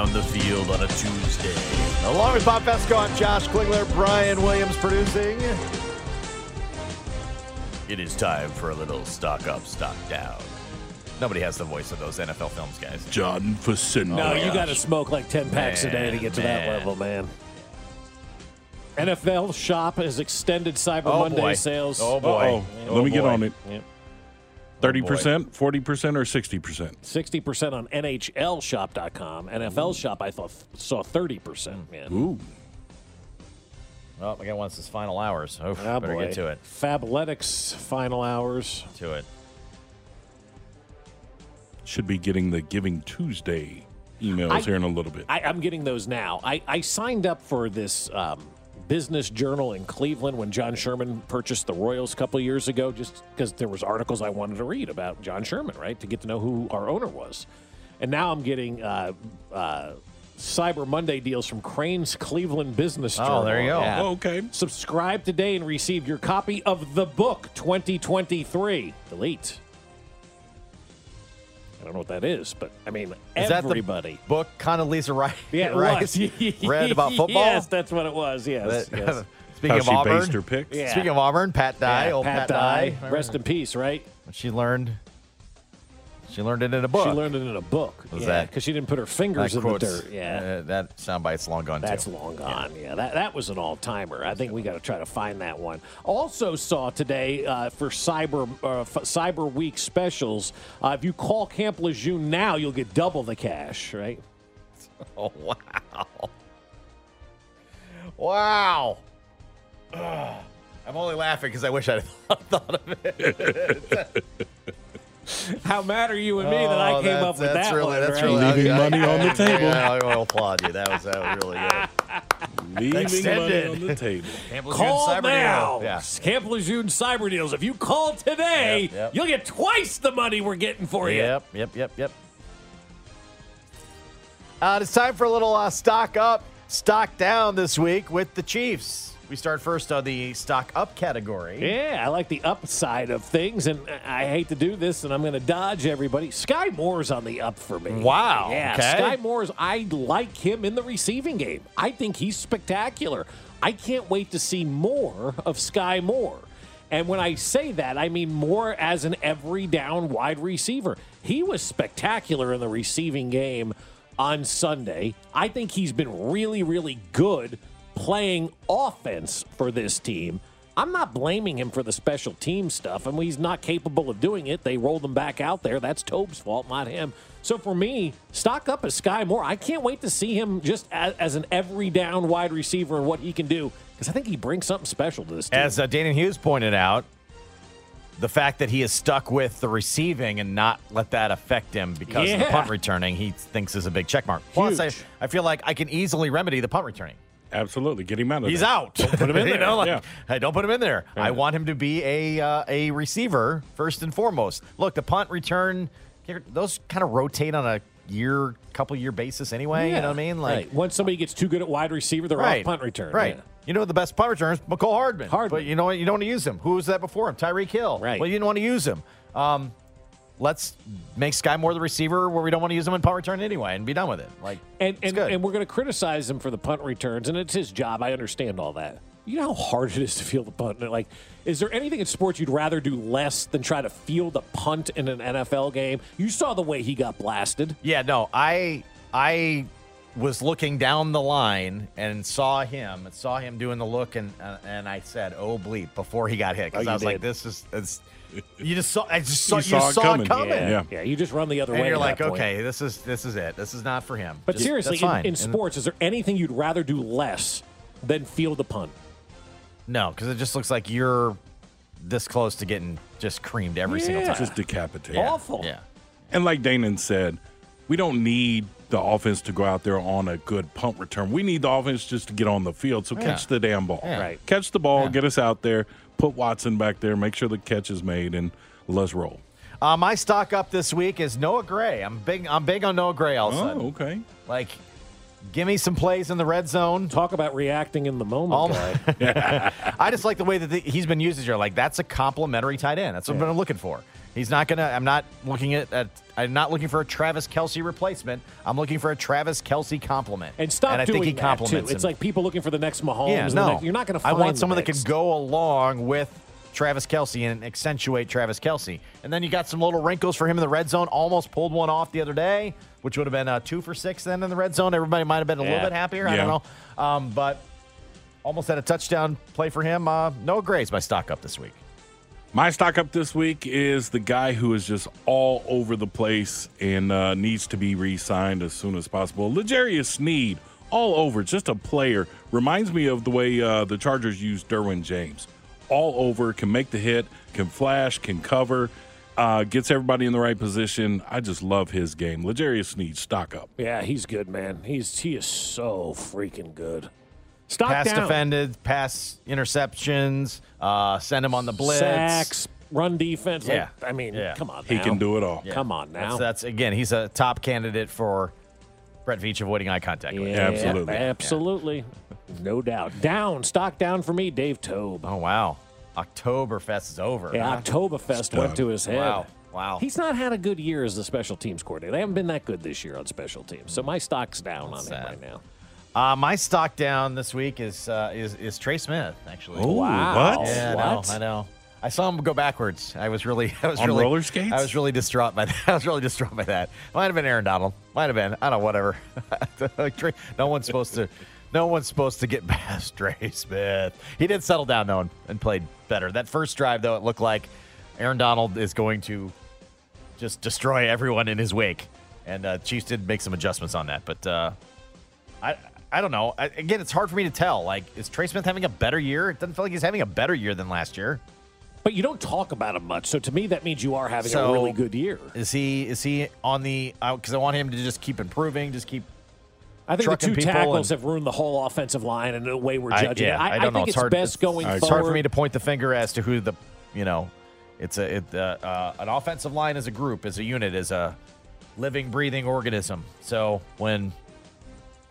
Rumbling down the field on a Tuesday. Along with Bob Fescoe, I'm Josh Klingler, Brian Williams producing. It is time for a little stock up, stock down. Nobody has the voice of those NFL films, guys. John Facenda. No, you got to smoke like 10 packs a day to get to that level, man. NFL Shop has extended Cyber Oh, Monday boy. sales. Oh, boy. Uh-oh. Let me oh, get on it. Yep. Thirty percent, forty percent, or sixty percent. 60% on NHLShop.com. NFL Shop, I thought saw 30%. Man. Ooh, Well, we got one this final hours. Oh, Ah, better boy. get to it. Fabletics final hours. To it. should be getting the Giving Tuesday emails I- here in a little bit. I, I'm getting those now. I, I signed up for this um, business journal in Cleveland when John Sherman purchased the Royals a couple years ago, just because there was articles I wanted to read about John Sherman, right, to get to know who our owner was. And now I'm getting uh, uh, Cyber Monday deals from Crain's Cleveland Business Journal. Oh, there you go. Yeah. Oh, okay. Subscribe today and receive your copy of the book 2023. Delete. I don't know what that is, but I mean, Is that the everybody. book Condoleezza Rice, Yeah, it Rice was. read about football? Yes, that's what it was. Yes. That- yes. Uh, speaking How of she Auburn, based her picks. Yeah. speaking of Auburn, Pat Dye, Yeah, old Pat, Pat, Dye. Dye. Rest in peace, right? She learned. She learned it in a book. She learned it in a book. Was yeah, that- because she didn't put her fingers in the dirt. Yeah. uh, that soundbite's long gone That's too. long gone. Yeah, that, that was an all timer. I think we got to try to find that one. Also saw today uh, for Cyber uh, f- Cyber Week specials. Uh, if you call Camp Lejeune now, you'll get double the cash. Right? Oh wow! Wow! Ugh. I'm only laughing because I wish I'd thought of it. How mad are you and me that I Oh, came that's- up with that's that really, one? That's right? really Leaving I- money on the table. Yeah, I will applaud you. That was that was really good. Leaving money on the table. Call Cyber deal. now. Yeah. Camp Lejeune Cyber Deals. If you call today, Yep, yep. you'll get twice the money we're getting for you. Yep, yep, yep, yep. Uh, it's time for a little uh, stock up, stock down this week with the Chiefs. We start first on the stock up category. Yeah, I like the upside of things, and I hate to do this, and I'm going to dodge everybody. Sky Moore's on the up for me. Wow, Yeah, okay. Sky Moore's, I like him in the receiving game. I think he's spectacular. I can't wait to see more of Sky Moore. And when I say that, I mean more as an every down wide receiver. He was spectacular in the receiving game on Sunday. I think he's been really, really good playing offense for this team. I'm not blaming him for the special team stuff. I mean, he's not capable of doing it. They rolled him back out there. That's Toub's fault, not him. So for me, stock up as Sky Moore. I can't wait to see him just as, as an every down wide receiver and what he can do because I think he brings something special to this team. As uh, Danan Hughes pointed out, the fact that he is stuck with the receiving and not let that affect him because of the punt returning, he thinks is a big check mark. Plus, I, I feel like I can easily remedy the punt returning. Absolutely. Get him out of He's there. out. put him in You there. know, like, Yeah. hey, don't put him in there. I want him to be a uh, a receiver first and foremost. Look, the punt return, those kind of rotate on a year, couple year basis anyway. You know what I mean? Like, Right. once somebody gets too good at wide receiver, they're right, off punt return. Right. Yeah. You know the best punt return is Mecole Hardman. Hardman. But you know what? You don't want to use him. Who was that before him? Tyreek Hill. Right. Well, you didn't want to use him. Um, let's make Sky Moore the receiver where we don't want to use him in punt return anyway and be done with it. Like, And and, and we're going to criticize him for the punt returns, and it's his job. I understand all that. You know how hard it is to field the punt. Like, is there anything in sports you'd rather do less than try to field a punt in an NFL game? You saw the way he got blasted. Yeah, no, I I was looking down the line and saw him, and saw him doing the look, and uh, and I said, "Oh bleep!" before he got hit because Oh, I was like, "This is." It's, you just saw. I just saw. You You, saw it coming. it coming. Yeah, Yeah. yeah. You just run the other And way. you're like, okay, this is this is it. This is not for him. But Just- seriously, that's in, fine. in And- sports, is there anything you'd rather do less than field the punt? no, because it just looks like you're this close to getting just creamed every single Yeah. time. Just decapitated. Awful. Yeah. And like Danan said, we don't need the offense to go out there on a good punt return. We need the offense just to get on the field. So catch the damn ball. Yeah. Right. Catch the ball, get us out there, put Watson back there, make sure the catch is made, and let's roll. Uh, my stock up this week is Noah Gray. I'm big. I'm big on Noah Gray. All of a sudden, Oh, okay. like, give me some plays in the red zone. Talk about reacting in the moment. I just like the way that the, he's been used this year. Like that's a complimentary tight end. That's what I'm looking for. He's not gonna. I'm not looking at. at I'm not looking for a Travis Kelce replacement. I'm looking for a Travis Kelce compliment. And stop and I doing think he that, compliments too. It's him. like people looking for the next Mahomes. yeah, no, next- you're not going to I find want someone that can go along with Travis Kelce and accentuate Travis Kelce. And then you got some little wrinkles for him in the red zone. Almost pulled one off the other day, which would have been uh, two for six then in the red zone. Everybody might have been a Yeah. little bit happier. I don't know. Um, but almost had a touchdown play for him. Uh, Noah Gray's my stock up this week. My stock up this week is the guy who is just all over the place and uh, needs to be re signed as soon as possible. L'Jarius Sneed, all over, just a player. Reminds me of the way uh, the Chargers used Derwin James. All over, can make the hit, can flash, can cover, uh, gets everybody in the right position. I just love his game. L'Jarius Sneed, stock up. Yeah, he's good, man. He's he is so freaking good. Stock pass down. defended, pass interceptions, uh, send him on the blitz. sacks, run defense. Like, Yeah. I mean, Yeah. come on. He can do it all. Yeah. Come on That's, now. that's again, he's a top candidate for Brett Veach avoiding eye contact. with. Yeah, Absolutely. absolutely, no doubt. Down, stock down for me, Dave Toub. Oh wow, Oktoberfest is over. Yeah, huh? Oktoberfest went to his head. Wow, wow. He's not had a good year as the special teams coordinator. They haven't been that good this year on special teams. So my stock's down That's on him right now. Uh, my stock down this week is uh, is is Trey Smith actually. Oh, Wow. what? Yeah, What? I know, I know. I saw him go backwards. I was really, I was On really, roller skates? I was really distraught by that. I was really distraught by that. Might have been Aaron Donald. Might have been. I don't know. Whatever. No one's supposed to. No one's supposed to get past Trey Smith. He did settle down though and, played better. That first drive though, it looked like Aaron Donald is going to just destroy everyone in his wake. And uh, Chiefs did make some adjustments on that, but uh, I I don't know. I, again, it's hard for me to tell. Like, is Trey Smith having a better year? It doesn't feel like he's having a better year than last year. But you don't talk about him much. So to me, that means you are having So- a really good year. Is he is he on the? Because I want him to just keep improving, just keep. I think the two tackles and- have ruined the whole offensive line and the way we're I- judging yeah, it. I, I don't know. think It's it's, hard- best it's- going It's forward. hard for me to point the finger as to who the, you know, it's a it, uh, uh, an offensive line as a group, as a unit, as a living, breathing organism. So when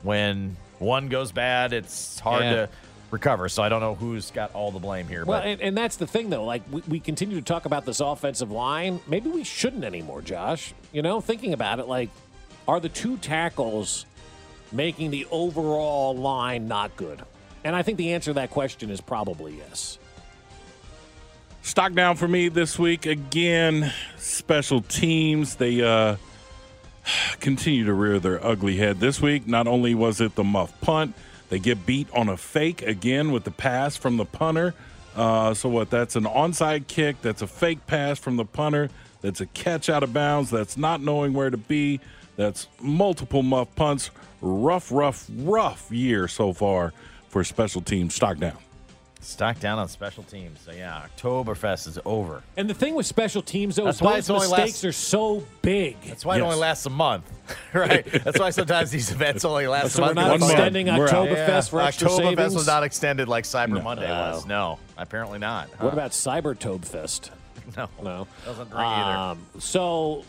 when one goes bad, it's hard Yeah. to recover. So I don't know who's got all the blame here. Well, and, and that's the thing, though. Like, we, we continue to talk about this offensive line. Maybe we shouldn't anymore, Josh. You know, thinking about it, like, are the two tackles making the overall line not good? And I think the answer to that question is probably yes. Stock down for me this week again. Special teams they uh, continue to rear their ugly head this week. Not only was it the muff punt, they get beat on a fake again with the pass from the punter. Uh, so what? That's an onside kick. That's a fake pass from the punter. That's a catch out of bounds. That's not knowing where to be. That's multiple muff punts. Rough, rough, rough year so far for special teams. Stock down. Stock down on special teams. So yeah, Oktoberfest is over. And the thing with special teams, though, That's is why those it's only mistakes last- are so big. That's why it only lasts a month, right? That's why sometimes these events only last So a we're month. not extending We're out. Oktoberfest for extra Oktoberfest savings. was not extended like Cyber No. Monday was. No, apparently not. What Huh. about Cybertobefest? no? No. Doesn't bring either. Um, so,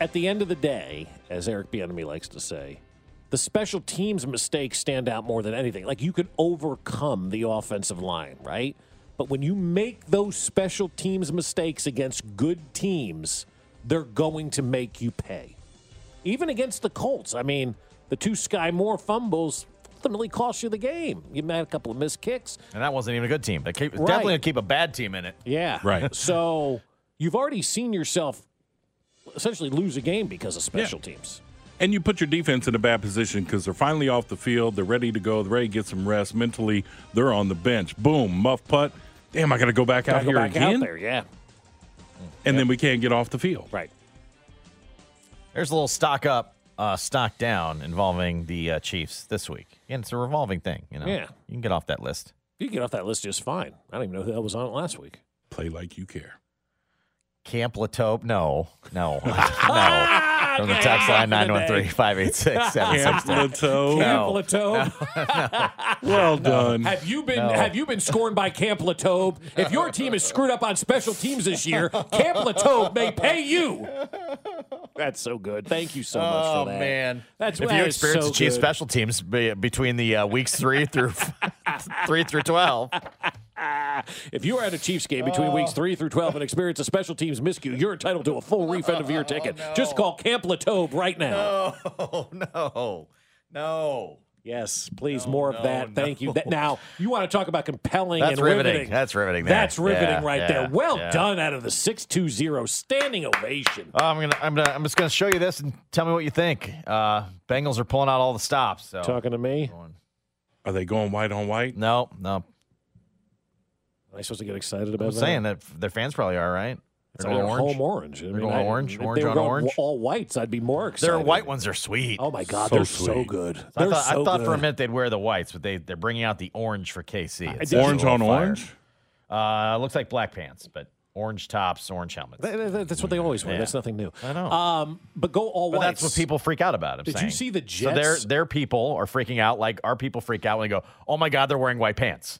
at the end of the day, as Eric Bieniemy likes to say, the special teams mistakes stand out more than anything. Like you can overcome the offensive line, right? But when you make those special teams mistakes against good teams, they're going to make you pay. Even against the Colts, I mean, the two Sky Moore fumbles ultimately cost you the game. You had a couple of missed kicks. and that wasn't even a good team. They keep, Right. definitely gonna keep a bad team in it. Yeah. Right. So you've already seen yourself essentially lose a game because of special teams. And you put your defense in a bad position because they're finally off the field. They're ready to go. They're ready to get some rest. Mentally, they're on the bench. Boom, muff putt. Damn, I got to go back out Gotta go here back again. out there, yeah. And then we can't get off the field. Right. There's a little stock up, uh, stock down involving the uh, Chiefs this week. And it's a revolving thing, you know. Yeah. You can get off that list. You can get off that list just fine. I don't even know who that was on it last week. Play like you care. Camp Latope? No, no, no. From the text line 913 586 Camp 7610. Plateau. No. Camp Latobe. Well done. Have you been No. have you been scorned by Camp Latobe? If your team is screwed up on special teams this year, Camp Latobe may pay you. That's so good. Thank you so much Oh, for that. man. That's if that you experience so the Chiefs good. special teams be, between the uh, weeks three through three through 12, If you are at a Chiefs game between weeks three through twelve and experience a special teams miscue, you're entitled to a full refund of your ticket. Just call Camp Latobe right now. No, no, no. Yes, please, more of no, that. Thank you. That, now, you want to talk about compelling That's and riveting. riveting. That's riveting there. That's riveting Yeah, right yeah, there. Well yeah. done out of the 620 standing ovation. Oh, I'm gonna, I'm gonna, I'm just gonna show you this and tell me what you think. Uh, Bengals are pulling out all the stops. So Talking to me? Are they going white on white? no, no. Am I supposed to get excited about I'm that? saying that their fans probably are right. It's They're like going they're orange. home orange. I mean, going I- orange, if orange they were on going orange. All whites, I'd be more excited. Their white ones are sweet. Oh my God, So they're so good. I They're thought, so I thought for a minute they'd wear the whites, but they they're bringing out the orange for KC. It's Orange on fire. orange? Uh, looks like black pants, but orange tops, orange helmets. Th- th- That's what they always wear. Yeah. That's nothing new. I know. Um, but go all But whites. that's what people freak out about. I'm Did you see the So their Jets? their people are freaking out like our people freak out when they go, "Oh my God, they're wearing white pants."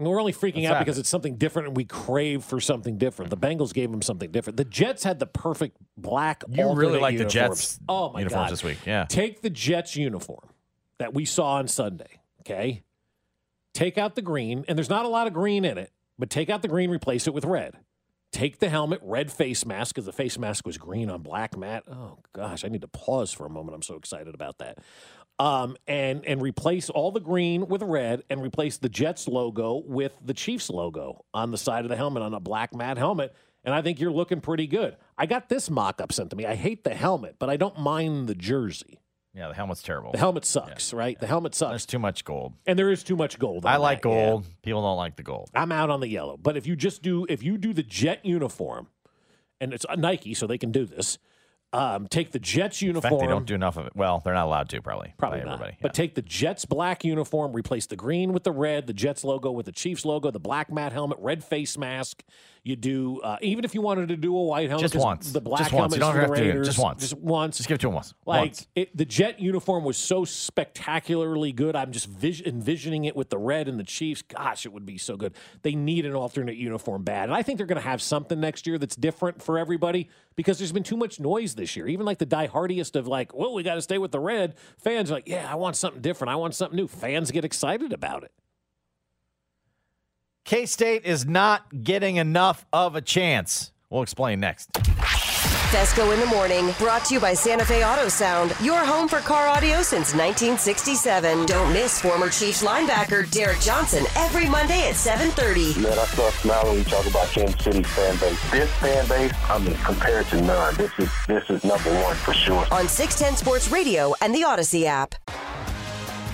And We're only freaking out because it's something different and we crave for something different. The Bengals gave them something different. The Jets had the perfect black You really like the uniforms. Jets oh my uniforms God. this week, yeah. Take the Jets uniform that we saw on Sunday, okay? Take out the green, and there's not a lot of green in it, but take out the green, replace it with red. Take the helmet, red face mask, because the face mask was green on black mat. Oh gosh, I need to pause for a moment. I'm so excited about that. Um, and and replace all the green with red, and replace the Jets logo with the Chiefs logo on the side of the helmet on a black matte helmet. And I think you're looking pretty good. I got this mock up sent to me. I hate the helmet, but I don't mind the jersey. Yeah, the helmet's terrible. The helmet sucks, right? The helmet sucks. There's too much gold. and there is too much gold. I like that, yeah. gold. People don't like the gold. I'm out on the yellow. But if you just do, if you do the Jet uniform, and it's a Nike, so they can do this. Um, take the Jets In uniform. fact, they don't do enough of it. Well, they're not allowed to probably. Probably not. everybody. But take the Jets black uniform, replace the green with the red, the Jets logo with the Chiefs logo, the black matte helmet, red face mask. You do uh, even if you wanted to do a white helmet, just once. The black Just once. You don't have the to do it. Just once. Just once. Just give it to him once. Like Once. it, the jet uniform was so spectacularly good. I'm just vis- envisioning it with the red and the Chiefs. Gosh, it would be so good. They need an alternate uniform bad, and I think they're going to have something next year that's different for everybody because there's been too much noise this year. Even like the diehardiest of like, well, we got to stay with the red. Fans are like, yeah, I want something different. I want something new. Fans get excited about it. K State is not getting enough of a chance. We'll explain next. Fescoe in the morning, brought to you by Santa Fe Auto Sound, your home for car audio since 1967. Don't miss former Chiefs linebacker Derrick Johnson every Monday at 7:30 Man, I start smiling when you talk about Kansas City's fan base. This fan base, I mean, compared to none. This is this is number one for sure. on 610 Sports Radio and the Audacy app.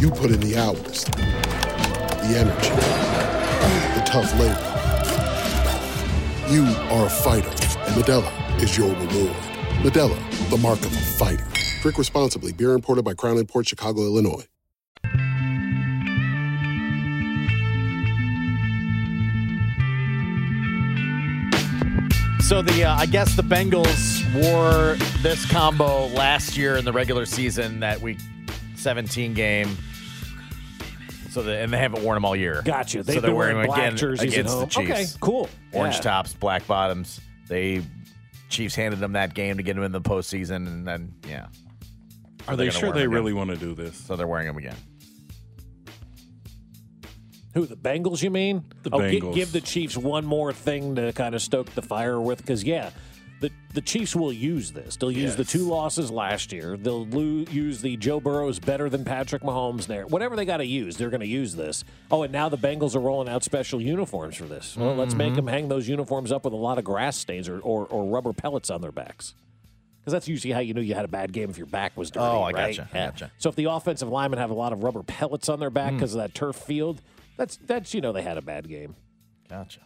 You put in the hours, the energy, the tough labor. You are a fighter, and Modelo is your reward. Modelo, the mark of a fighter. Drink responsibly. Beer imported by Crown Port Chicago, Illinois. So the uh, I guess the Bengals wore this combo last year in the regular season, that week 17 game. So the, and they haven't worn them all year. Gotcha. They've so they're wearing wearing them black again jerseys at against the home. Chiefs. Okay, cool. Orange Yeah. tops, black bottoms. They Chiefs handed them that game to get them in the postseason, and then yeah. Are they're they sure wear again. really want to do this? So they're wearing them again. Who the Bengals? You mean? The oh, gi- Bengals. give the Chiefs one more thing to kind of stoke the fire with, because yeah, the the Chiefs will use this. They'll use the two losses last year. They'll use the Joe Burrow's better than Patrick Mahomes there. Whatever they got to use, they're going to use this. Oh, and now the Bengals are rolling out special uniforms for this. Well, let's Mm-hmm. make them hang those uniforms up with a lot of grass stains or or, or rubber pellets on their backs. Because that's usually how you knew you had a bad game if your back was dirty. Oh, I right? gotcha, I Yeah. gotcha. So if the offensive linemen have a lot of rubber pellets on their back because of that turf field, that's that's you know they had a bad game. Gotcha.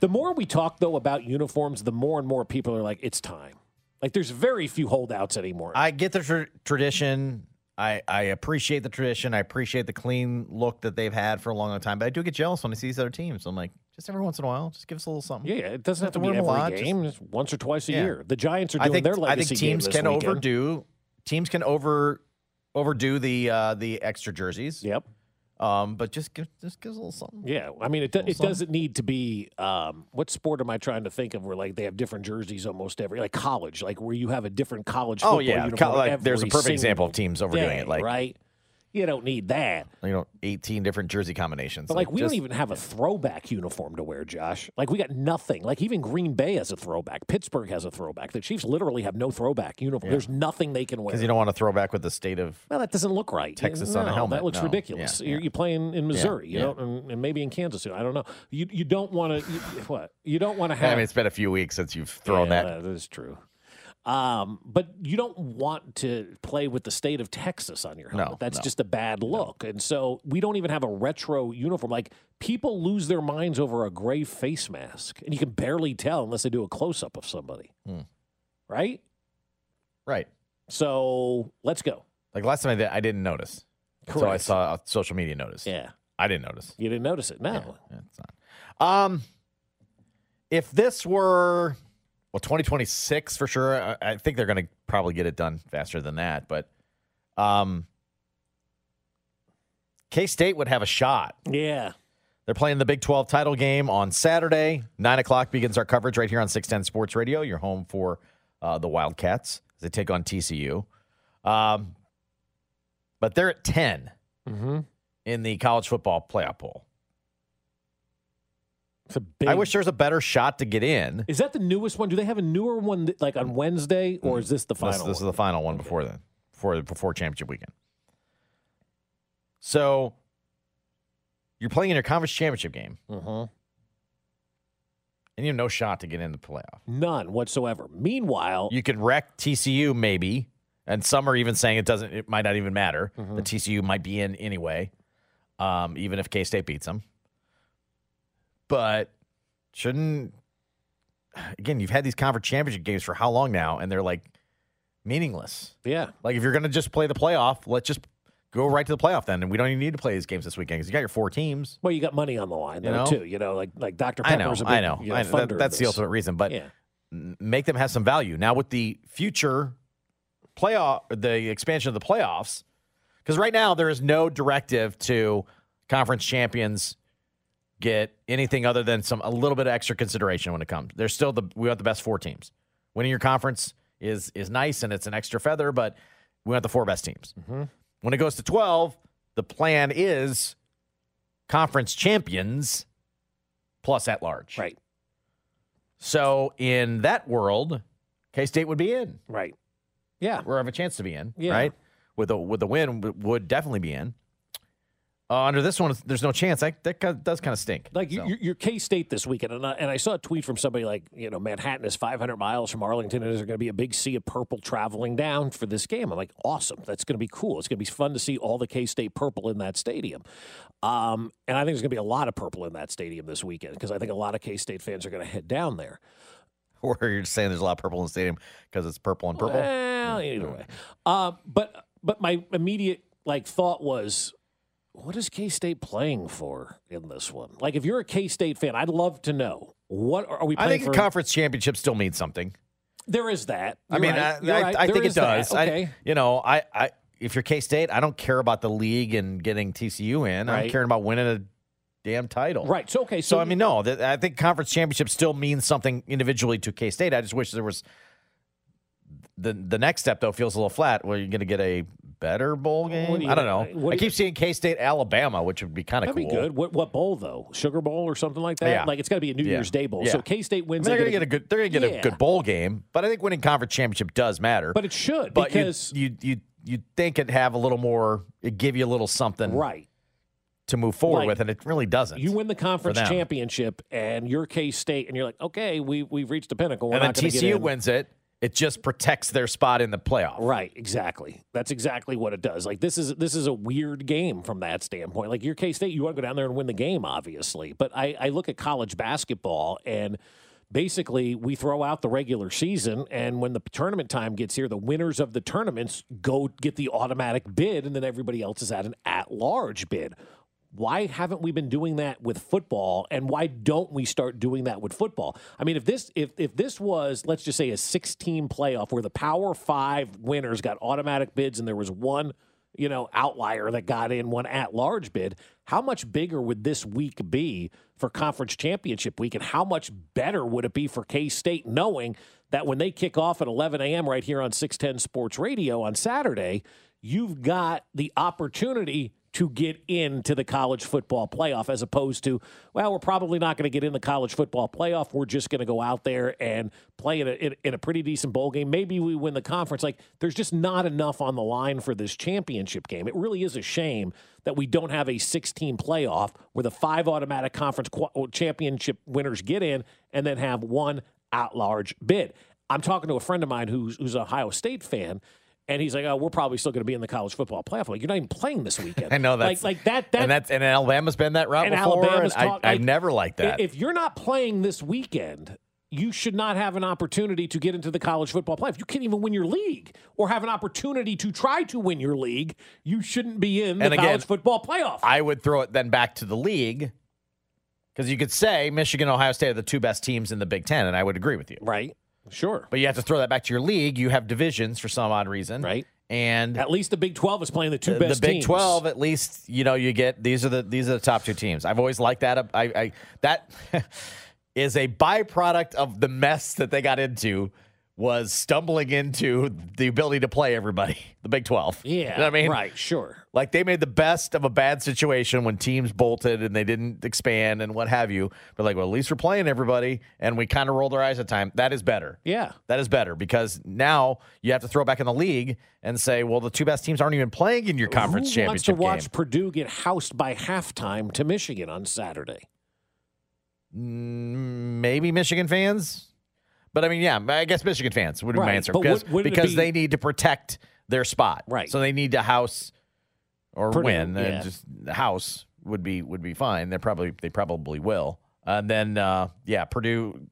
The more we talk though about uniforms, the more and more people are like, it's time. Like there's very few holdouts anymore. I get the tr- tradition. I, I appreciate the tradition. I appreciate the clean look that they've had for a long, long time. But I do get jealous when I see these other teams. I'm like, just every once in a while, just give us a little something. yeah, it doesn't have to be have to wear every lot, game, just once or twice a Yeah. year. The Giants are doing I think their I legacy think game teams can weekend. overdo teams can over overdo the uh, the extra jerseys. Yep. Um, but just give just give us a little something. Yeah, I mean, it, do- it something. doesn't need to be. Um, what sport am I trying to think of where like they have different jerseys almost every like college, like where you have a different college. Oh yeah, Co- like, there's a perfect example of teams overdoing day, it. Like right, you don't need that. you know, 18 different jersey combinations. But like, we just- don't even have a throwback uniform to wear, Josh. Like we got nothing. Like even Green Bay has a throwback. Pittsburgh has a throwback. The Chiefs literally have no throwback uniform. There's nothing they can wear. because you don't want to throw back with the state of well, that doesn't look right. Texas no, on a helmet. That looks No. ridiculous. Yeah, You're, yeah. you're playing in Missouri, you yeah. know, and, and maybe in Kansas. I don't know. You you don't want to. What you don't want to have. I mean, it's been a few weeks since you've thrown Yeah, that. That is true. Um, but you don't want to play with the state of Texas on your helmet. No, That's no. just a bad look. And so we don't even have a retro uniform. Like people lose their minds over a gray face mask, and you can barely tell unless they do a close up of somebody. Hmm. Right? Right. So let's go. Like last time I did, I didn't notice. So I saw a social media notice. Yeah. I didn't notice. You didn't notice it. No. Yeah, it's not. Um, if this were well, 2026 for sure. I, I think they're going to probably get it done faster than that. But um, K State would have a shot. Yeah. They're playing the Big 12 title game on Saturday. Nine o'clock begins our coverage right here on 610 Sports Radio. Your home for uh, the Wildcats as they take on TCU. Um, but they're at 10 Mm-hmm. in the college football playoff poll. It's a big. I wish there was a better shot to get in. Is that the newest one? Do they have a newer one that, like on Wednesday, or is this the final? This, this is the final one before then, before before championship weekend. So you're playing in your conference championship game, Mhm. and you have no shot to get in the playoff. None whatsoever. Meanwhile, You could wreck TCU maybe, and some are even saying it doesn't. It might not even matter. Mm-hmm. The TCU might be in anyway, um, even if K State beats them. But shouldn't again? You've had these conference championship games for how long now, and they're like meaningless. yeah, Like if you're going to just play the playoff, let's just go right to the playoff then, and we don't even need to play these games this weekend because you got your four teams. well, you got money on the line You though know? too. You know, like like Dr. I know, a big, I know, you I know. funder That- that's the ultimate reason. But Yeah. make them have some value now with the future playoff, the expansion of the playoffs. Because right now there is no directive to conference champions get anything other than some a little bit of extra consideration when it comes. There's still the we want the best four teams. Winning your conference is is nice and it's an extra feather, but we want the four best teams. Mm-hmm. When it goes to 12, the plan is conference champions plus at large. Right, So in that world, K State would be in, right. Yeah, or have a chance to be in, Yeah. right? With a with a win, would definitely be in. Uh, under this one, there's no chance. That that kind of- does kind of stink. Like So. you're, you're K State this weekend, and I, and I saw a tweet from somebody like, you know, Manhattan is 500 miles from Arlington, and there's going to be a big sea of purple traveling down for this game. I'm like, awesome. That's going to be cool. It's going to be fun to see all the K State purple in that stadium. Um, and I think there's going to be a lot of purple in that stadium this weekend because I think a lot of K State fans are going to head down there. or you're just saying there's a lot of purple in the stadium because it's purple and purple. Well, either way. Uh, but but my immediate like thought was, what is K State playing for in this one? Like, if you're a K State fan, I'd love to know what are, we I think for? a conference championship still means something. there is that. I You're mean, right. I, I, right. I think it does. Okay. I, you know, I, I if you're K State, I don't care about the league and getting TCU in. I'm caring about winning a damn title. right. So okay. So, So, I mean, no, th- I think conference championship still means something individually to K State. I just wish there was the the next step though feels a little flat. Where you're going to get a better bowl oh, game. do you- I don't know. Uh, what I do you- keep seeing K State Alabama, which would be kind of cool. be good. What what bowl though? Sugar Bowl or something like that? Yeah. Like it's got to be a New Yeah. Year's Day bowl. Yeah. So K State I wins. mean, they're they going to get a good. They're to get a good bowl game, but I think winning conference championship does matter. But it should but because you you you think it'd have a little more, it give you a little something right. to move forward Like, with, and it really doesn't. You win the conference championship, and you're K State, and you're like, okay, we we've reached the pinnacle. We're and then not going get TCU wins it. It just protects their spot in the playoff. Right, exactly. That's exactly what it does. Like this is this is a weird game from that standpoint. Like your K State, you want to go down there and win the game, obviously. But I, I look at college basketball and basically we throw out the regular season and when the tournament time gets here, the winners of the tournaments go get the automatic bid and then everybody else is at an at large bid. Why haven't we been doing that with football and why don't we start doing that with football? I mean, if this if if this was let's just say a 16 playoff where the Power 5 winners got automatic bids and there was one, you know, outlier that got in one at large bid, how much bigger would this week be for conference championship week and how much better would it be for K-State knowing that when they kick off at 11 a.m. right here on 610 Sports Radio on Saturday, you've got the opportunity to get into the college football playoff as opposed to, well, we're probably not going to get in the college football playoff. We're just going to go out there and play in a, in, in a pretty decent bowl game. Maybe we win the conference. Like, there's just not enough on the line for this championship game. It really is a shame that we don't have a 16 playoff where the five automatic conference championship winners get in and then have one at large bid. I'm talking to a friend of mine who's, who's an Ohio State fan. And he's like, "Oh, we're probably still going to be in the college football playoff." Like, you're not even playing this weekend. I know that's like, like that. That and that's and Alabama's been that route and before. Alabama's and talk- I like, never liked that. If you're not playing this weekend, you should not have an opportunity to get into the college football playoff. You can't even win your league or have an opportunity to try to win your league. You shouldn't be in the And again, college football playoff. I would throw it then back to the league because you could say Michigan, Ohio State are the two best teams in the Big Ten, and I would agree with you. right? Sure. But you have to throw that back to your league. You have divisions for some odd reason, Right. And At least the Big 12 is playing the two the, best the Big teams. Twelve, at least you know you get these are the these are the top two teams. I've always liked that. I, I that is a byproduct of the mess that they got into was stumbling into the ability to play everybody, the Big 12. Yeah. You know what I mean? Right, sure. Like they made the best of a bad situation when teams bolted and they didn't expand and what have you. But like, well, at least we're playing everybody, and we kind of rolled our eyes at time. That is better. Yeah. That is better because now you have to throw back in the league and say, well, the two best teams aren't even playing in your conference Who wants to watch game. Purdue get housed by halftime to Michigan on Saturday? Mm, Maybe Michigan fans, but I mean, yeah, I guess Michigan fans would be my answer because would- because be- they need to protect their spot, Right. So they need to house or Purdue, win. yeah. And just the house would be would be fine. They probably they probably will. And then uh, yeah, Purdue,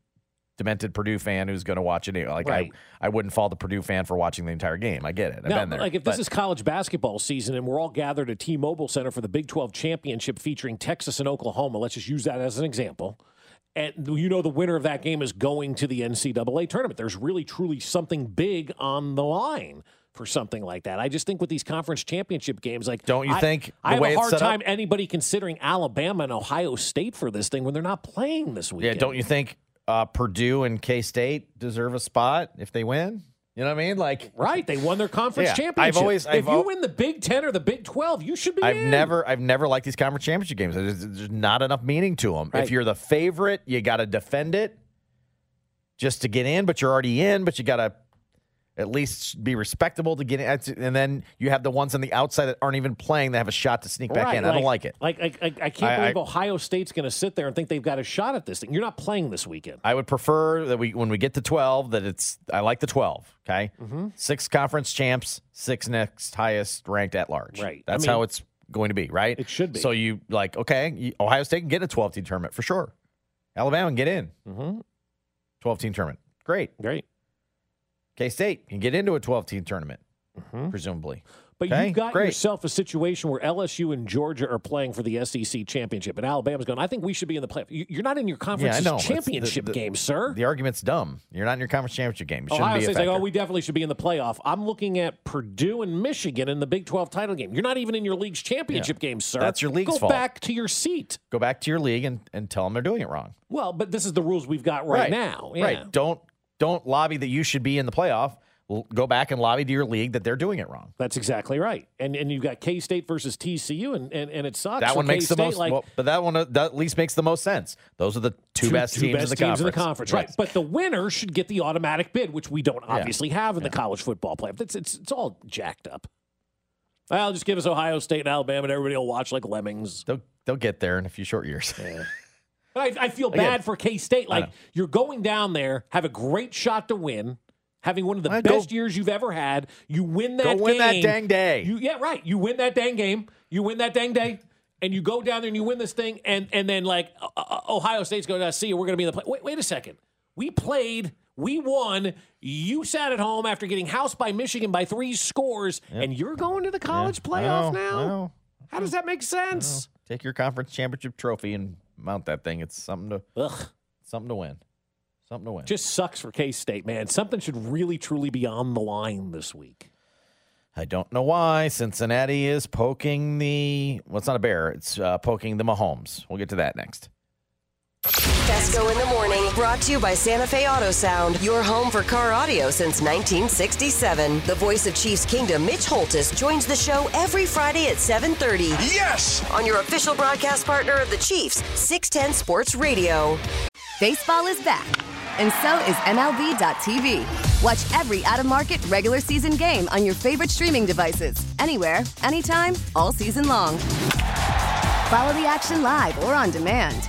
demented Purdue fan who's going to watch it. Like Right. I I wouldn't fault the Purdue fan for watching the entire game. I get it. I've Now, been there. like if But- this is college basketball season and we're all gathered at T-Mobile Center for the Big 12 championship featuring Texas and Oklahoma, let's just use that as an example. And you know the winner of that game is going to the NCAA tournament. There's really truly something big on the line for something like that. I just think with these conference championship games, like Don't you I- think I have way a hard set up- time anybody considering Alabama and Ohio State for this thing when they're not playing this week. yeah, don't you think uh, Purdue and K State deserve a spot if they win? You know what I mean? Like Right, they won their conference Yeah, I've championship. always- if I've you al- win the Big Ten or the Big Twelve, you should be. I've in. never, I've never liked these conference championship games. There's, there's not enough meaning to them. Right. If you're the favorite, you got to defend it just to get in, but you're already in. But you got to at least be respectable to get in. And then you have the ones on the outside that aren't even playing that have a shot to sneak back Right, in. I don't like it. Like I, I, I can't I- believe Ohio State's going to sit there and think they've got a shot at this thing. You're not playing this weekend. I would prefer that we, when we get to 12, that it's, I like the 12. Okay. Mm-hmm. Six conference champs, six next highest ranked at large. Right. That's mean- how it's going to be, right? It should be. So you like, okay, Ohio State can get a 12 team tournament for sure. Alabama can get in. Mm-hmm. 12 team tournament. Great. Great. K State can get into a 12 team tournament, mm-hmm. presumably. But Okay, you've got great. yourself a situation where LSU and Georgia are playing for the SEC championship, and Alabama's going. I think we should be in the playoff. You- You're not in your conference know. It's the- championship the- game, sir. The argument's dumb. You're not in your conference championship game. It shouldn't Ohio be State's like, oh, we definitely should be in the playoff. I'm looking at Purdue and Michigan in the Big 12 title game. You're not even in your league's championship game, sir. That's your league's Go fault. back to your seat. Go back to your league and, and tell them they're doing it wrong. Well, but this is the rules we've got right, now. Yeah. Right. Don't don't lobby that you should be in the playoff. L- Go back and lobby to your league that they're doing it wrong. That's exactly right. And and you've got K State versus TCU, and, and, and it sucks. That one makes the K-State, most. Like, well, but that one uh, that at least makes the most sense. Those are the two, best teams, best in, the teams in the conference. right? But the winner should get the automatic bid, which we don't obviously have in the college football playoff. It's, it's it's all jacked up. Well, just give us Ohio State and Alabama, and everybody will watch like lemmings. They'll they'll get there in a few short years. But I, I feel Again, bad for K State. Like you're going down there, have a great shot to win, having one of the Well, go- best years you've ever had. You win Go that. win that game. dang day. You, yeah, right. You win that dang game. You win that dang day. And you go down there and you win this thing, and and then like uh, Ohio State's going to see you. We're going to be in the play. Wait, wait a second. We played. We won. You sat at home after getting housed by Michigan by three scores, and you're going to the college I playoff now. How does that make sense? Take your conference championship trophy and mount that thing. It's something to Ugh. something to win. Something to win. Just sucks for K State, man. Something should really, truly be on the line this week. I don't know why Cincinnati is poking the. Well, it's not a bear. It's uh, poking the Mahomes. We'll get to that next. Fescoe in the morning, brought to you by Santa Fe Auto Sound, your home for car audio since 1967. The voice of Chiefs Kingdom, Mitch Holthus, joins the show every Friday at 7:30. Yes, on your official broadcast partner of the Chiefs, 610 Sports Radio. Baseball is back, and so is MLB.tv. Watch every out of market regular season game on your favorite streaming devices, anywhere, anytime, all season long. Follow the action live or on demand.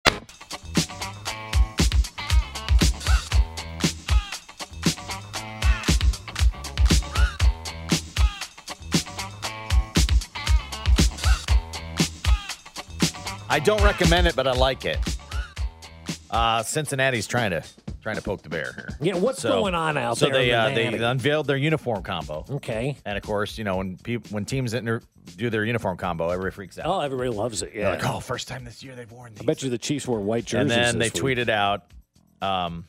I don't recommend it, but I like it. Uh, Cincinnati's trying to trying to poke the bear here. Yeah, what's going on out so there they uh, they unveiled their uniform combo. Okay. And of course, you know when people when teams inter- do their uniform combo, everybody freaks out. Oh, everybody loves it. They're Yeah. like, oh, first time this year they've worn I bet you the Chiefs wore white jerseys. and then they week. tweeted out, um,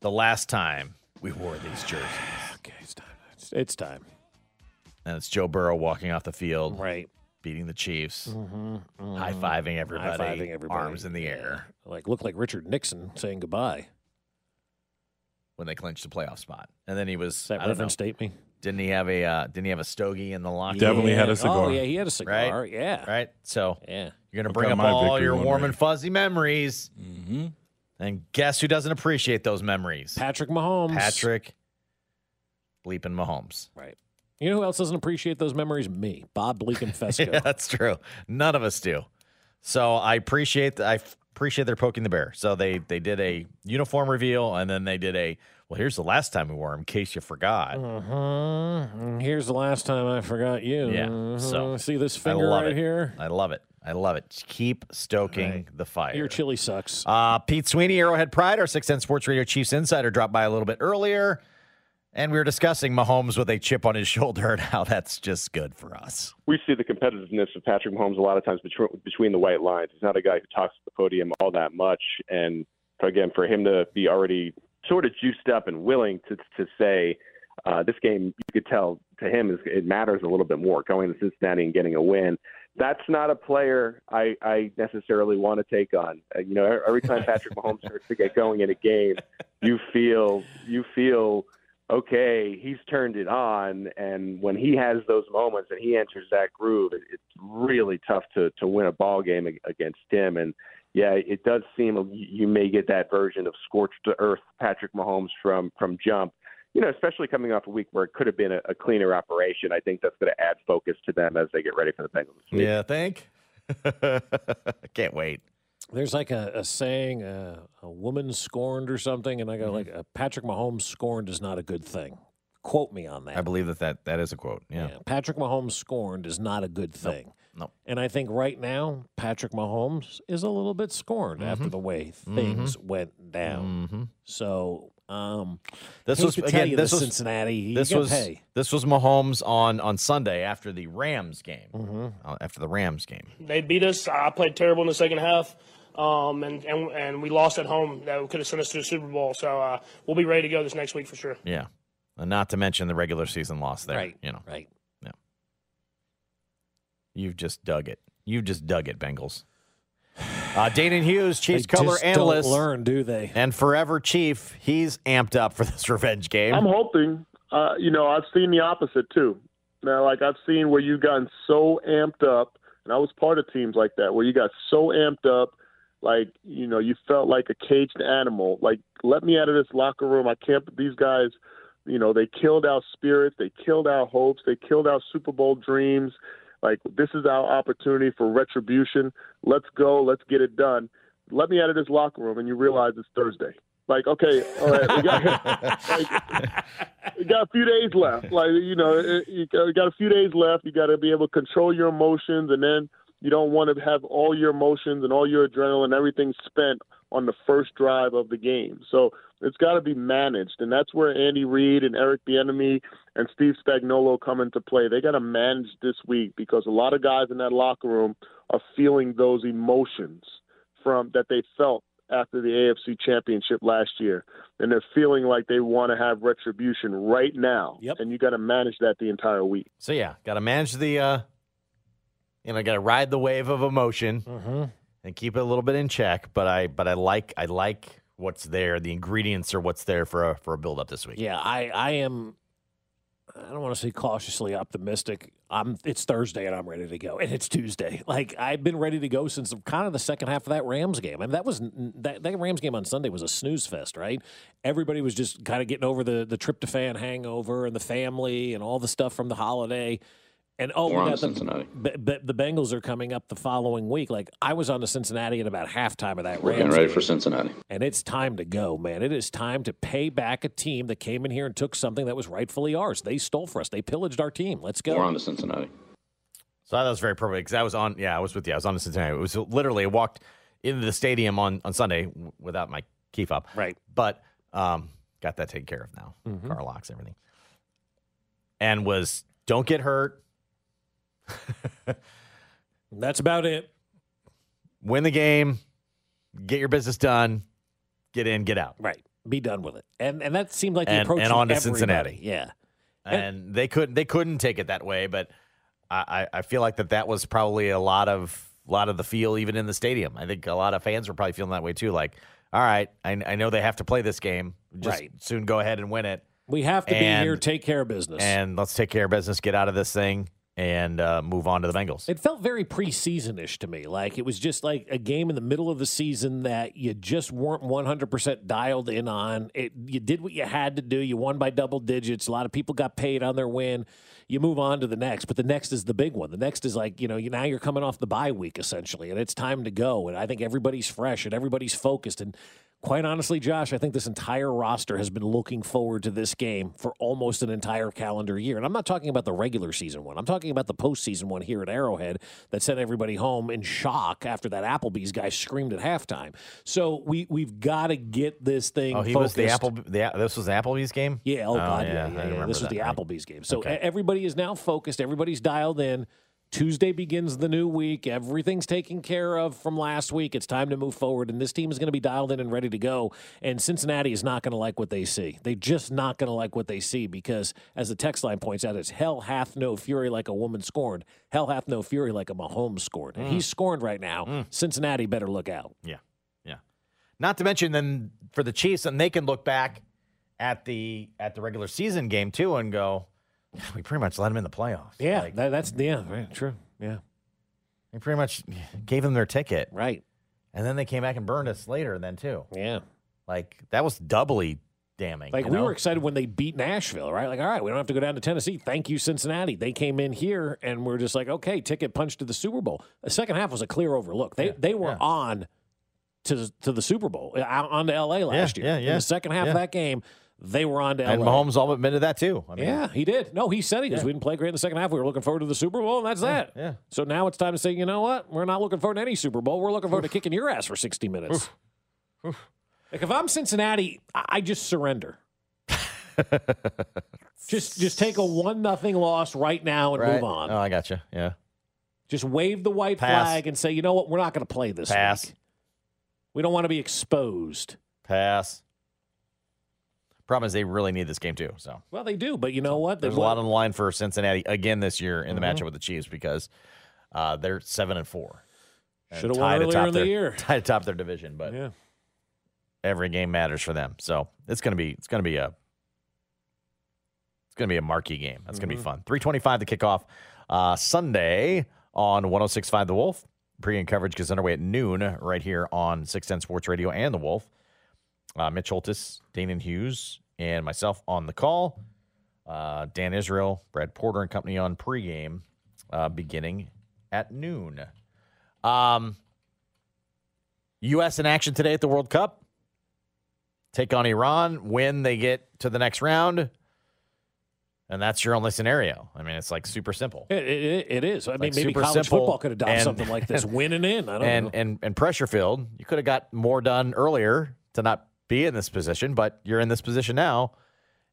the last time we wore these jerseys. Okay, it's time. It's, it's time. And it's Joe Burrow walking off the field, Right. Beating the Chiefs, Mm-hmm, high fiving everybody, High-fiving everybody. arms in the air Like looked like Richard Nixon saying goodbye. when they clinched the playoff spot. And then he was Does that I don't know, reference date me? didn't he have a uh, didn't he have a stogie in the locker? Definitely had a cigar. Oh yeah, he had a cigar. Right? Yeah. Right. So Yeah. you're gonna I've bring got up all your warm ready. and fuzzy memories. Mm-hmm. And guess who doesn't appreciate those memories? Patrick Mahomes. Patrick bleeping Mahomes. Right. You know who else doesn't appreciate those memories? Me, Bob Bleak and Fescoe. Yeah, that's true. None of us do. So I appreciate I appreciate their poking the bear. So they they did a uniform reveal and then they did a well. Here's the last time we wore them, in case you forgot. Uh-huh. Here's the last time I forgot you. Yeah, Uh-huh. so see this I finger love right it. here. I love it. I love it. Keep stoking Right. the fire. Your chili sucks. Uh, Pete Sweeney, Arrowhead Pride, our 610 Sports Radio Chiefs insider, dropped by a little bit earlier. And we were discussing Mahomes with a chip on his shoulder and how that's just good for us. we see the competitiveness of Patrick Mahomes a lot of times between, the white lines. He's not a guy who talks at the podium all that much, and again, for him to be already sort of juiced up and willing to to say uh, this game, you could tell to him is it matters a little bit more going to Cincinnati and getting a win. That's not a player I, I necessarily want to take on. Uh, you know, every time Patrick Mahomes starts to get going in a game, you feel you feel okay, he's turned it on, and when he has those moments and he enters that groove, it, it's really tough to to win a ball game against him. And yeah, it does seem you- may get that version of scorched to earth Patrick Mahomes from from jump. You know, especially coming off a week where it could have been a, a cleaner operation. I think that's going to add focus to them as they get ready for the Bengals. Yeah, think? Can't wait. There's like a, a saying, uh, a woman scorned or something, and I Mm-hmm. like, uh, Patrick Mahomes scorned is not a good thing. Quote me on that. I believe that that, that is a quote. Yeah. Yeah, Patrick Mahomes scorned is not a good thing. Nope. And I think right now, Patrick Mahomes is a little bit scorned after the way things went down. Mhm. So, um, This was again. This was Cincinnati. You This was pay. this was Mahomes on on Sunday after the Rams game. Mm-hmm. Uh, after the Rams game. They beat us. I played terrible in the second half, um, and, and and we lost at home. That could have sent us to the Super Bowl. So uh, we'll be ready to go this next week for sure. Yeah. And not to mention the regular season loss there. Right. You know. Right. Yeah. You've just dug it. You've just dug it, Bengals. Uh, Danan Hughes, Chiefs color just analyst, Don't learn, do they? and forever Chief. He's amped up for this revenge game. I'm hoping. Uh, you know, I've seen the opposite too. Now, like I've seen where you've gotten so amped up, and I was part of teams like that where you got so amped up, like you know, you felt like a caged animal. Like, let me out of this locker room. I can't. These guys, you know, they killed our spirits. They killed our hopes. They killed our Super Bowl dreams. Like, this is our opportunity for retribution. Let's go. Let's get it done. Let me out of this locker room, and you realize it's Thursday. Like, okay, all right, we got, like, we got a few days left. Like, you know, you got a few days left. You got to be able to control your emotions, and then you don't want to have all your emotions and all your adrenaline, everything spent on the first drive of the game. So it's got to be managed, and that's where Andy Reid and Eric Bieniemy and Steve Spagnuolo come into play. They got to manage this week because a lot of guys in that locker room are feeling those emotions from that they felt after the AFC Championship last year, and they're feeling like they want to have retribution right now. Yep. And you got to manage that the entire week. So yeah, got to manage the, uh, you know, I got to ride the wave of emotion Mm-hmm. and keep it a little bit in check. But I, but I like, I like what's there. The ingredients are what's there for a for a build up this week. Yeah, I, I am. I don't want to say cautiously optimistic. I'm. It's Thursday and I'm ready to go, and it's Tuesday. Like I've been ready to go since kind of the second half of that Rams game, and that was that that Rams game on Sunday was a snooze fest, right? Everybody was just kind of getting over the the tryptophan hangover and the family and all the stuff from the holiday. And oh, We're we on got to Cincinnati. The, b- the Bengals are coming up the following week. Like I was on the Cincinnati at about halftime of that We're Rams getting ready game. for Cincinnati. And it's time to go, man. It is time to pay back a team that came in here and took something that was rightfully ours. They stole for us. They pillaged our team. Let's go. We're on to Cincinnati. So that was very perfect because I was on. Yeah, I was with you. I was on the Cincinnati. It was literally I walked into the stadium on on Sunday without my key fob. Right. But um, got that taken care of now. Mhm. Car locks, everything. And was don't get hurt. That's about it. Win the game. Get your business done. Get in. Get out. Right. Be done with it. And and that seemed like the And- approach and on to everybody. Cincinnati. Yeah. and they couldn't they couldn't take it that way. But I, I I feel like that that was probably a lot of a lot of the feel even in the stadium. I think a lot of fans were probably feeling that way too. Like, all right, I, I know they have to play this game. Just Right. soon go ahead and win it. We have to And- be here, take care of business. and let's take care of business, get out of this thing, and uh, move on to the Bengals. It felt very preseason-ish to me. Like it was just like a game in the middle of the season that you just weren't 100% dialed in on. It you did what you had to do. You won by double digits. A lot of people got paid on their win. You move on to the next, but the next is the big one. The next is like, you know, you now you're coming off the bye week essentially, and it's time to go. And I think everybody's fresh and everybody's focused and Quite honestly, Josh, I think this entire roster has been looking forward to this game for almost an entire calendar year. And I'm not talking about the regular season one. I'm talking about the postseason one here at Arrowhead that sent everybody home in shock after that Applebee's guy screamed at halftime. So we we've got to get this thing. Oh, he was the focused. Apple. The, this was the Applebee's game. Yeah, oh, oh God, yeah, I yeah, yeah. remember This was the right. Applebee's game. So Okay. everybody is now focused. Everybody's dialed in. Tuesday begins the new week. Everything's taken care of from last week. It's time to move forward, and this team is going to be dialed in and ready to go. And Cincinnati is not going to like what they see. They're just not going to like what they see because, as the text line points out, it's hell hath no fury like a woman scorned. Hell hath no fury like a Mahomes scorned. And Mm. he's scorned right now. Cincinnati better look out. Yeah, yeah. Not to mention then for the Chiefs, and they can look back at the at the regular season game too and go, we pretty much let them in the playoffs. Yeah, that, that's yeah, right, true. Yeah, we pretty much gave them their ticket, right? And then they came back and burned us later then too. Yeah, like that was doubly damning. Like we know? were excited when they beat Nashville, right? Like, all right, we don't have to go down to Tennessee. Thank you, Cincinnati. They came in here and we're just like, okay, ticket punch to the Super Bowl. The second half was a clear overlook. They they were on to to the Super Bowl, uh, on to LA last Yeah, year. yeah, In yeah. the second half Yeah. of that game, they were on to and LA. Mahomes all admitted that too. I mean, yeah, he did. No, he said he goes, Yeah. we didn't play great in the second half. We were looking forward to the Super Bowl, and that's Yeah, that. yeah. So now it's time to say, you know what? We're not looking forward to any Super Bowl. We're looking forward to kicking your ass for 60 minutes. Like if I'm Cincinnati, I I just surrender. just just take a one nothing loss right now and Right. move on. Oh, I got you. Yeah. Just wave the white Pass. flag and say, you know what? We're not going to play this Pass. week. We don't want to be exposed. Pass. Problem is, they really need this game too. So Well, they do, but you know what? They there's a lot on the line for Cincinnati again this year in the Mhm. matchup with the Chiefs because uh, they're seven and four. And Shoulda won tied earlier in the their- year. Tied atop their division, but Yeah. every game matters for them. So it's gonna be it's gonna be a it's gonna be a marquee game. That's gonna Mhm. be fun. Three twenty five to kick off uh, Sunday on 106.5 The Wolf. Pre and coverage gets underway at noon right here on 610 Sports Radio and The Wolf. Uh, Mitch Holthus, Danan Hughes, and myself on the call. Uh, Dan Israel, Brad Porter and company on pregame uh, beginning at noon. Um, U.S. in action today at the World Cup. Take on Iran, when they get to the next round. And that's your only scenario. I mean, it's like super simple. It, it, it is. I mean, maybe college football could adopt and- something like this. Winning in. I don't and, know. and and pressure filled. You could have got more done earlier to not be in this position, but you're in this position now,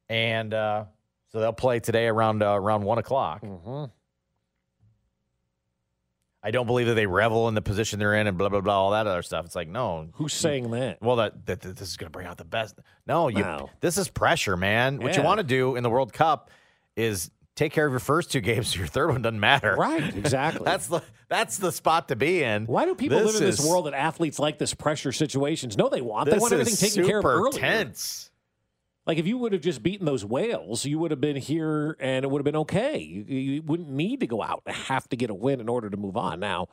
and uh, so they'll play today around uh, around one o'clock. Mm-hmm. I don't believe that they revel in the position they're in and blah blah blah all that other stuff. It's like no, Who's saying that? Well, that, that, that this is going to bring out the best. No, you. No. This is pressure, man. What you want to do in the World Cup is take care of your first two games. so Your third one doesn't matter. Right, exactly. that's the that's the spot to be in. Why do people live in this is- world that athletes like this pressure situations? No, they want. They want everything taken care of super earlier. tense. Like if you would have just beaten those whales, you would have been here and it would have been okay. You, you wouldn't need to go out and have to get a win in order to move on. Now,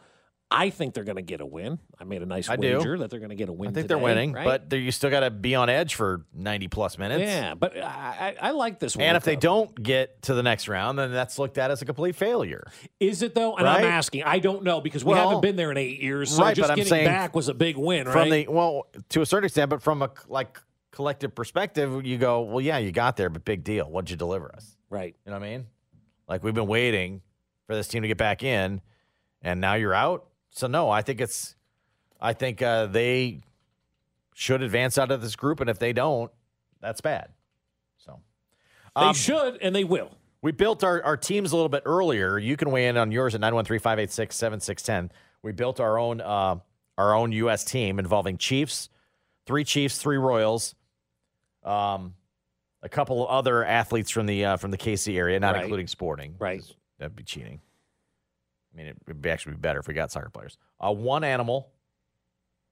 I think they're going to get a win. I made a nice I do. wager that they're going to get a win. I think today, they're winning, right? but you still got to be on edge for ninety plus minutes. yeah, but I, I, I like this. One. And if they don't get to the next round, then that's looked at as a complete failure. is it though? And I'm asking. I don't know because we Well, haven't been there in eight years. So right, just but I'm getting saying back was a big win, right? From the well, to a certain extent, but from a like collective perspective, you go, well, yeah, you got there, but big deal. What'd you deliver us? right. You know what I mean? Like we've been waiting for this team to get back in, and now you're out. So no, I think it's, I think uh, they should advance out of this group, and if they don't, that's bad. So They um, should and they will. we built our, our teams a little bit earlier. You can weigh in on yours at 913-586-7610. We built our own uh, our own U.S. team involving Chiefs, three Chiefs, three Royals, Um, a couple other athletes from the uh, from the KC area, not Right. including sporting. Right. That'd be cheating. I mean, it would actually be better if we got soccer players. Uh, one animal,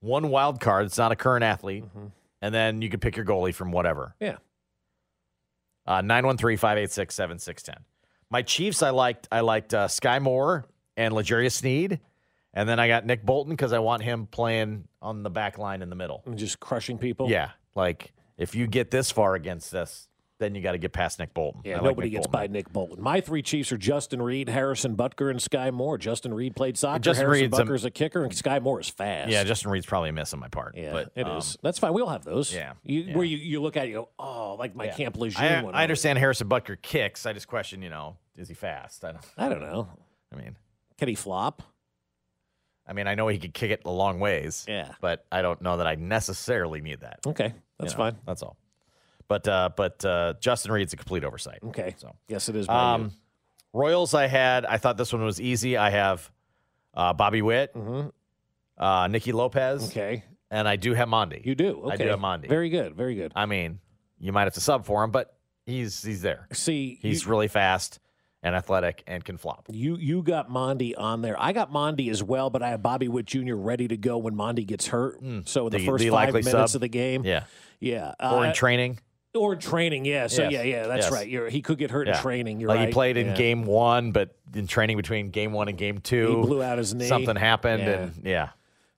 one wild card. It's not a current athlete, and then you can pick your goalie from whatever. Yeah. Uh, 913-586-7610. My Chiefs, I liked. I liked uh, Sky Moore and L'Jarius Sneed, and then I got Nick Bolton because I want him playing on the back line in the middle. And just crushing people. Yeah, like if you get this far against us, then you got to get past Nick Bolton. Yeah, I like nobody Nick gets Bolton. by Nick Bolton. My three Chiefs are Justin Reid, Harrison Butker, and Sky Moore. Justin Reid played soccer. Justin Harrison Reed's a- Butker's a kicker, and Sky Moore is fast. Yeah, Justin Reid's probably a miss on my part. Yeah, but it is. um, That's fine. We all have those. Yeah, You, yeah. Where you, you look at it, you go, oh, like my Camp Lejeune I, one. I understand Harrison Butker kicks. I just question, you know, is he fast? I don't. I don't know. I mean, Can he flop? I mean, I know he could kick it a long ways. Yeah. but I don't know that I necessarily need that. Okay, that's You know, fine. That's all. But uh, but uh, Justin Reid's a complete oversight. Okay. So Yes, it is. um, Royals, I had. I thought this one was easy. I have uh, Bobby Witt, uh, Nicky Lopez. Mm-hmm. Okay. And I do have Mondi. You do. I do have Mondi. Very good. Very good. I mean, you might have to sub for him, but he's he's there. See, He's you- really fast and athletic and can flop. You you got Mondi on there. I got Mondi as well, but I have Bobby Witt Jr. ready to go when Mondi gets hurt. So in the, The- first the five minutes sub? of the game, Yeah. yeah, or in Uh, training. Or in training, yeah. So Yes. yeah, yeah, that's Yes. right. You're, he could get hurt Yeah. in training. You're like right. he played in Yeah. game one, but in training between game one and game two, He blew out his knee. Something happened, Yeah. and yeah,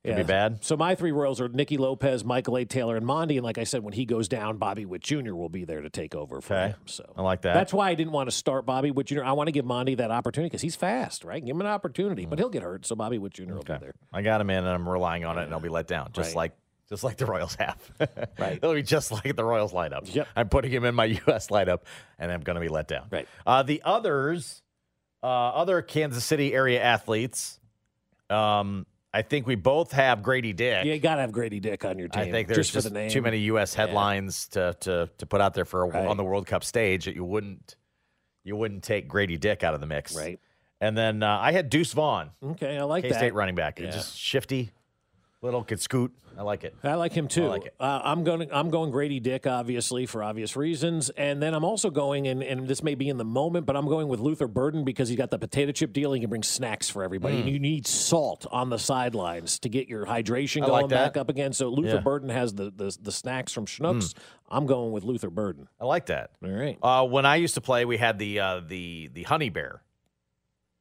could be bad. So my three Royals are Nicky Lopez, Michael A. Taylor, and Mondi. And like I said, when he goes down, Bobby Witt Jr. will be there to take over for Okay. him. So I like that. That's why I didn't want to start Bobby Witt Jr. I want to give Mondi that opportunity because he's fast, right? Give him an opportunity, but mm. he'll get hurt. So Bobby Witt Jr. will be there. I got him in, and I'm relying on it, and I'll be let down, just Right. like just like the Royals have. Right. It'll be just like the Royals lineup. Yep. I'm putting him in my U.S. lineup, and I'm going to be let down. Right. Uh, the others, uh, other Kansas City area athletes, um, I think we both have Grady Dick. You got to have Grady Dick on your team. I think there's just, just, the too many U.S. headlines to, to to put out there for a, Right. on the World Cup stage that you wouldn't you wouldn't take Grady Dick out of the mix. Right. And then uh, I had Deuce Vaughn, Okay, I like K that. State running back. Yeah. Just shifty, little, could scoot. I like it. I like him too. I like it. Uh, I'm going. I'm going Grady Dick, obviously for obvious reasons, and then I'm also going, and, and this may be in the moment, but I'm going with Luther Burden because he's got the potato chip deal. He can bring snacks for everybody, Mm. and you need salt on the sidelines to get your hydration I going like back up again. So Luther Yeah. Burden has the, the the snacks from Schnucks. I'm going with Luther Burden. I like that. All right. Uh, when I used to play, we had the uh, the the honey bear.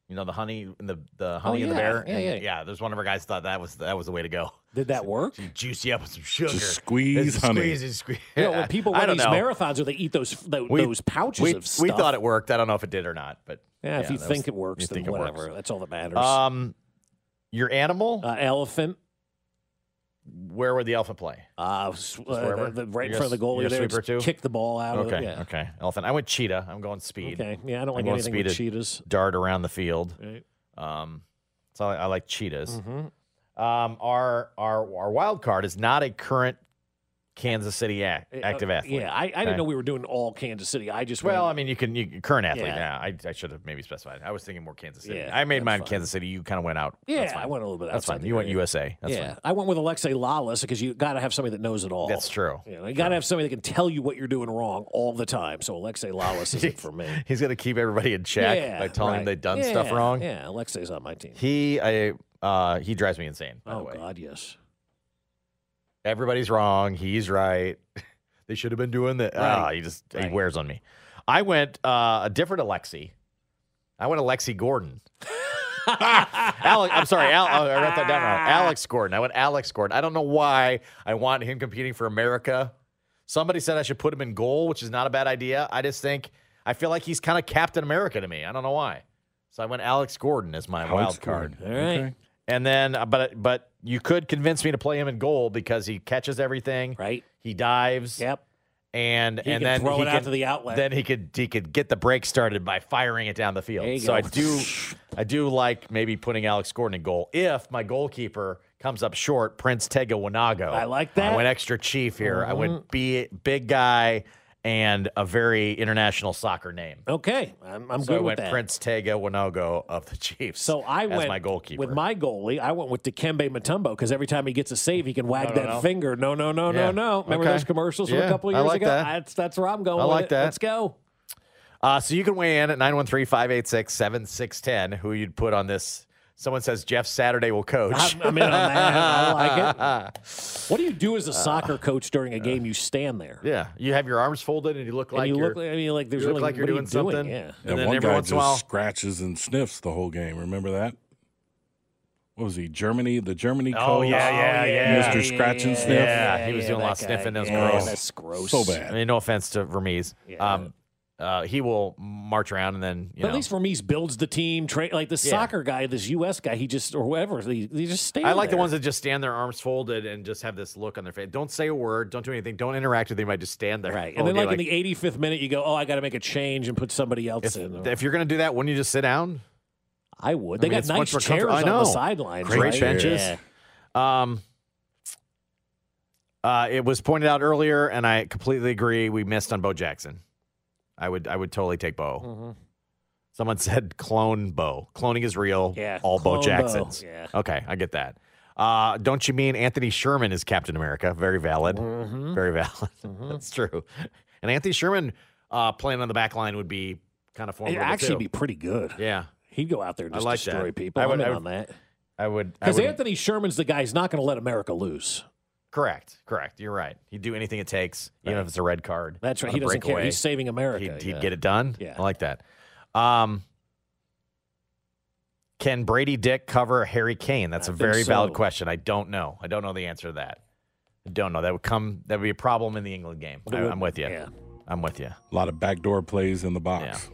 You know the honey and the the honey and the Oh, yeah. bear. Yeah, And, yeah. yeah. There's one of our guys thought that was that was the way to go. Did that work? You juice you up with some sugar. Just squeeze Just honey. Squeeze and squeeze. You know, when people I run don't these know. marathons, or they eat those those, We- those pouches we, of stuff. We thought it worked. I don't know if it did or not, but Yeah, if you think was- it works, then think it works. whatever. That's all that matters. Um, your animal. uh, elephant. Where would the elephant play? Uh, uh, the, the, right in front of the goalie there, sweeper too? kick the ball out. Okay. Of, yeah. Okay. Elephant. I went cheetah. I'm going speed. Okay. Yeah, I don't I'm like anything speed with cheetahs. Dart around the field. Right. Um, so I, I like cheetahs. Mhm. Um, our our our wild card is not a current Kansas City ac- Uh, active athlete. Yeah, I, I Okay? didn't know we were doing all Kansas City. I just Well, I mean, you can you current athlete. Yeah. Yeah, I, I should have maybe specified. I was thinking more Kansas City. Yeah, I made mine fine. Kansas City. You kind of went out. yeah, That's fine. I went a little bit. That's fine. You went. USA. That's yeah, fine. I went with Alexi Lalas because you got to have somebody that knows it all. That's true. You, know, you got to have somebody that can tell you what you're doing wrong all the time. So Alexi Lalas is it for me. He's going to keep everybody in check yeah, by telling right. them they've done stuff wrong. Yeah, Alexi's on my team. He, I, uh, he drives me insane. By oh the way, God, yes. Everybody's wrong. He's right. they should have been doing that. Ah, he just Right. he wears on me. I went uh, a different Alexi. I went Alexi Gordon. Alex, I'm sorry, Al, oh, I wrote that down wrong. Alex Gordon. I went Alex Gordon. I don't know why I want him competing for America. Somebody said I should put him in goal, which is not a bad idea. I just think I feel like he's kind of Captain America to me. I don't know why. So I went Alex Gordon as my Alex wild card. Gordon. All right. Okay. And then, uh, but but you could convince me to play him in goal because he catches everything. Right. He dives. Yep. And He and can then throw he it out to the outlet. Then he could he could get the break started by firing it down the field. So go. I do I do like maybe putting Alex Gordon in goal if my goalkeeper comes up short. Prince Tega Wanogho. I like that. I went extra chief here. I Mhm. went be big guy and a very international soccer name. Okay, I'm, I'm so I good with went that. Prince Tega Wanogho of the Chiefs. So I as went my goalkeeper. with my goalie. I went with Dikembe Mutombo because every time he gets a save, he can wag No, no, that no. finger. No, no, no, Yeah. no, no. Remember Okay. those commercials from a couple of I years like ago? that. That's that's where I'm going. I with like it. that. Let's go. Uh, so you can weigh in at 913 586 7610 who you'd put on this. Someone says Jeff Saturday will coach. I'm, I'm in on that. I like it. What do you do as a soccer coach during a game? You stand there. Yeah, you have your arms folded and you look And like you you're, look like- I mean, like, there's you look really- like you're doing you doing? something. Yeah. Yeah, And then one every guy once just in a while, scratches and sniffs the whole game. Remember that? What was he? Germany, the Germany Oh, coach. yeah, yeah, yeah. Mr. Scratch and Sniff. Yeah, he was yeah, doing a lot of sniffing. That was Yeah, gross. that's gross. So bad. I mean, no offense to Vermes. Um, uh, he will march around and then you But know. at least Vermes builds the team. Tra- like the Yeah. soccer guy, this U.S. guy, he just or whoever, he, he just stand I like the ones that just stand their arms folded and just have this look on their face. Don't say a word. Don't do anything. Don't interact with them. anybody. Just stand there. Right. And then, day, like, in the 85th minute, you go, "Oh, I got to make a change and put somebody else if, in." if you're gonna do that, wouldn't you just sit down? I would. I They mean, got nice chairs. I on the sidelines. Great right? benches. Yeah. Um, uh, it was pointed out earlier, and I completely agree. We missed on Bo Jackson. I would, I would totally take Bo. Mm-hmm. Someone said clone Bo. Cloning is real. Yeah, all Bo clone Bo, Jacksons. yeah. Okay, I get that. Uh, don't you mean Anthony Sherman is Captain America? Very valid. Mm-hmm. Very valid. That's true. And Anthony Sherman uh, playing on the back line would be kind of It'd actually too. be pretty good. Yeah, He'd go out there and just like destroy that. people. I I'm would- in I on that. I would. Because Anthony Sherman's the guy who's not going to let America lose. Correct. Correct. You're right. He'd do anything it takes, even if it's a red card. That's right. He doesn't care. He's saving America. He'd, he'd get it done. Yeah. I like that. Um, can Grady Dick cover Harry Kane? That's I a think very valid question. I don't know. I don't know the answer to that. I don't know. That would come. That would be a problem in the England game. I, am with you. Yeah. I'm with you. A lot of backdoor plays in the box.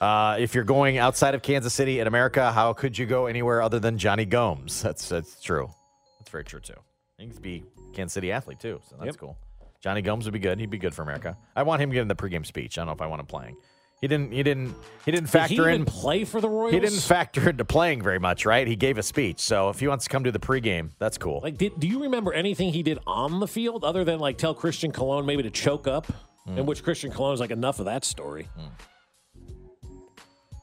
Uh, if you're going outside of Kansas City in America, how could you go anywhere other than Jonny Gomes? That's that's true. That's very true too. He could be Kansas City athlete too, so that's Yep. cool. Jonny Gomes would be good. He'd be good for America. I want him giving the pregame speech. I don't know if I want him playing. He didn't. He didn't. He didn't Did factor he even in. play for the Royals? He didn't factor into playing very much, right? He gave a speech. So if he wants to come to the pregame, that's cool. Like, did, do you remember anything he did on the field other than like tell Christian Colón maybe to choke up? Hmm. In which Christian Colón's like enough of that story.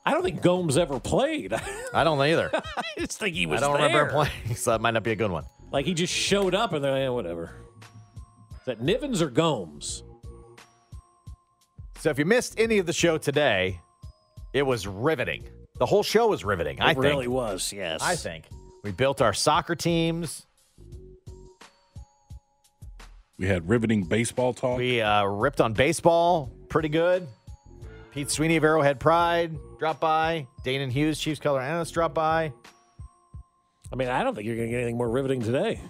I don't think Gomes ever played. I don't either. I just think he was. I don't remember him playing, so that might not be a good one. Like he just showed up and then yeah, whatever. Is that Nivens or Gomes? So if you missed any of the show today, it was riveting. The whole show was riveting. It I think. really was. Yes. I think we built our soccer teams. We had riveting baseball talk. We uh, ripped on baseball pretty good. Pete Sweeney of Arrowhead Pride dropped by. Danan Hughes, Chiefs color analyst, dropped by. I mean, I don't think you're going to get anything more riveting today.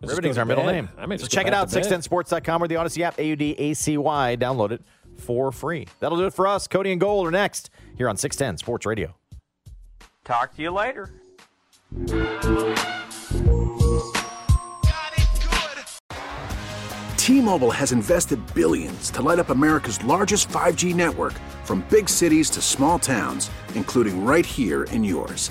Let's just Riveting's our to middle bed. name. I may so check it out, to bed. 610sports.com or the Audacy app, A U D A C Y. Download it for free. That'll do it for us. Cody and Gold are next here on 610 Sports Radio. Talk to you later. T-Mobile has invested billions to light up America's largest 5G network from big cities to small towns, including right here in yours.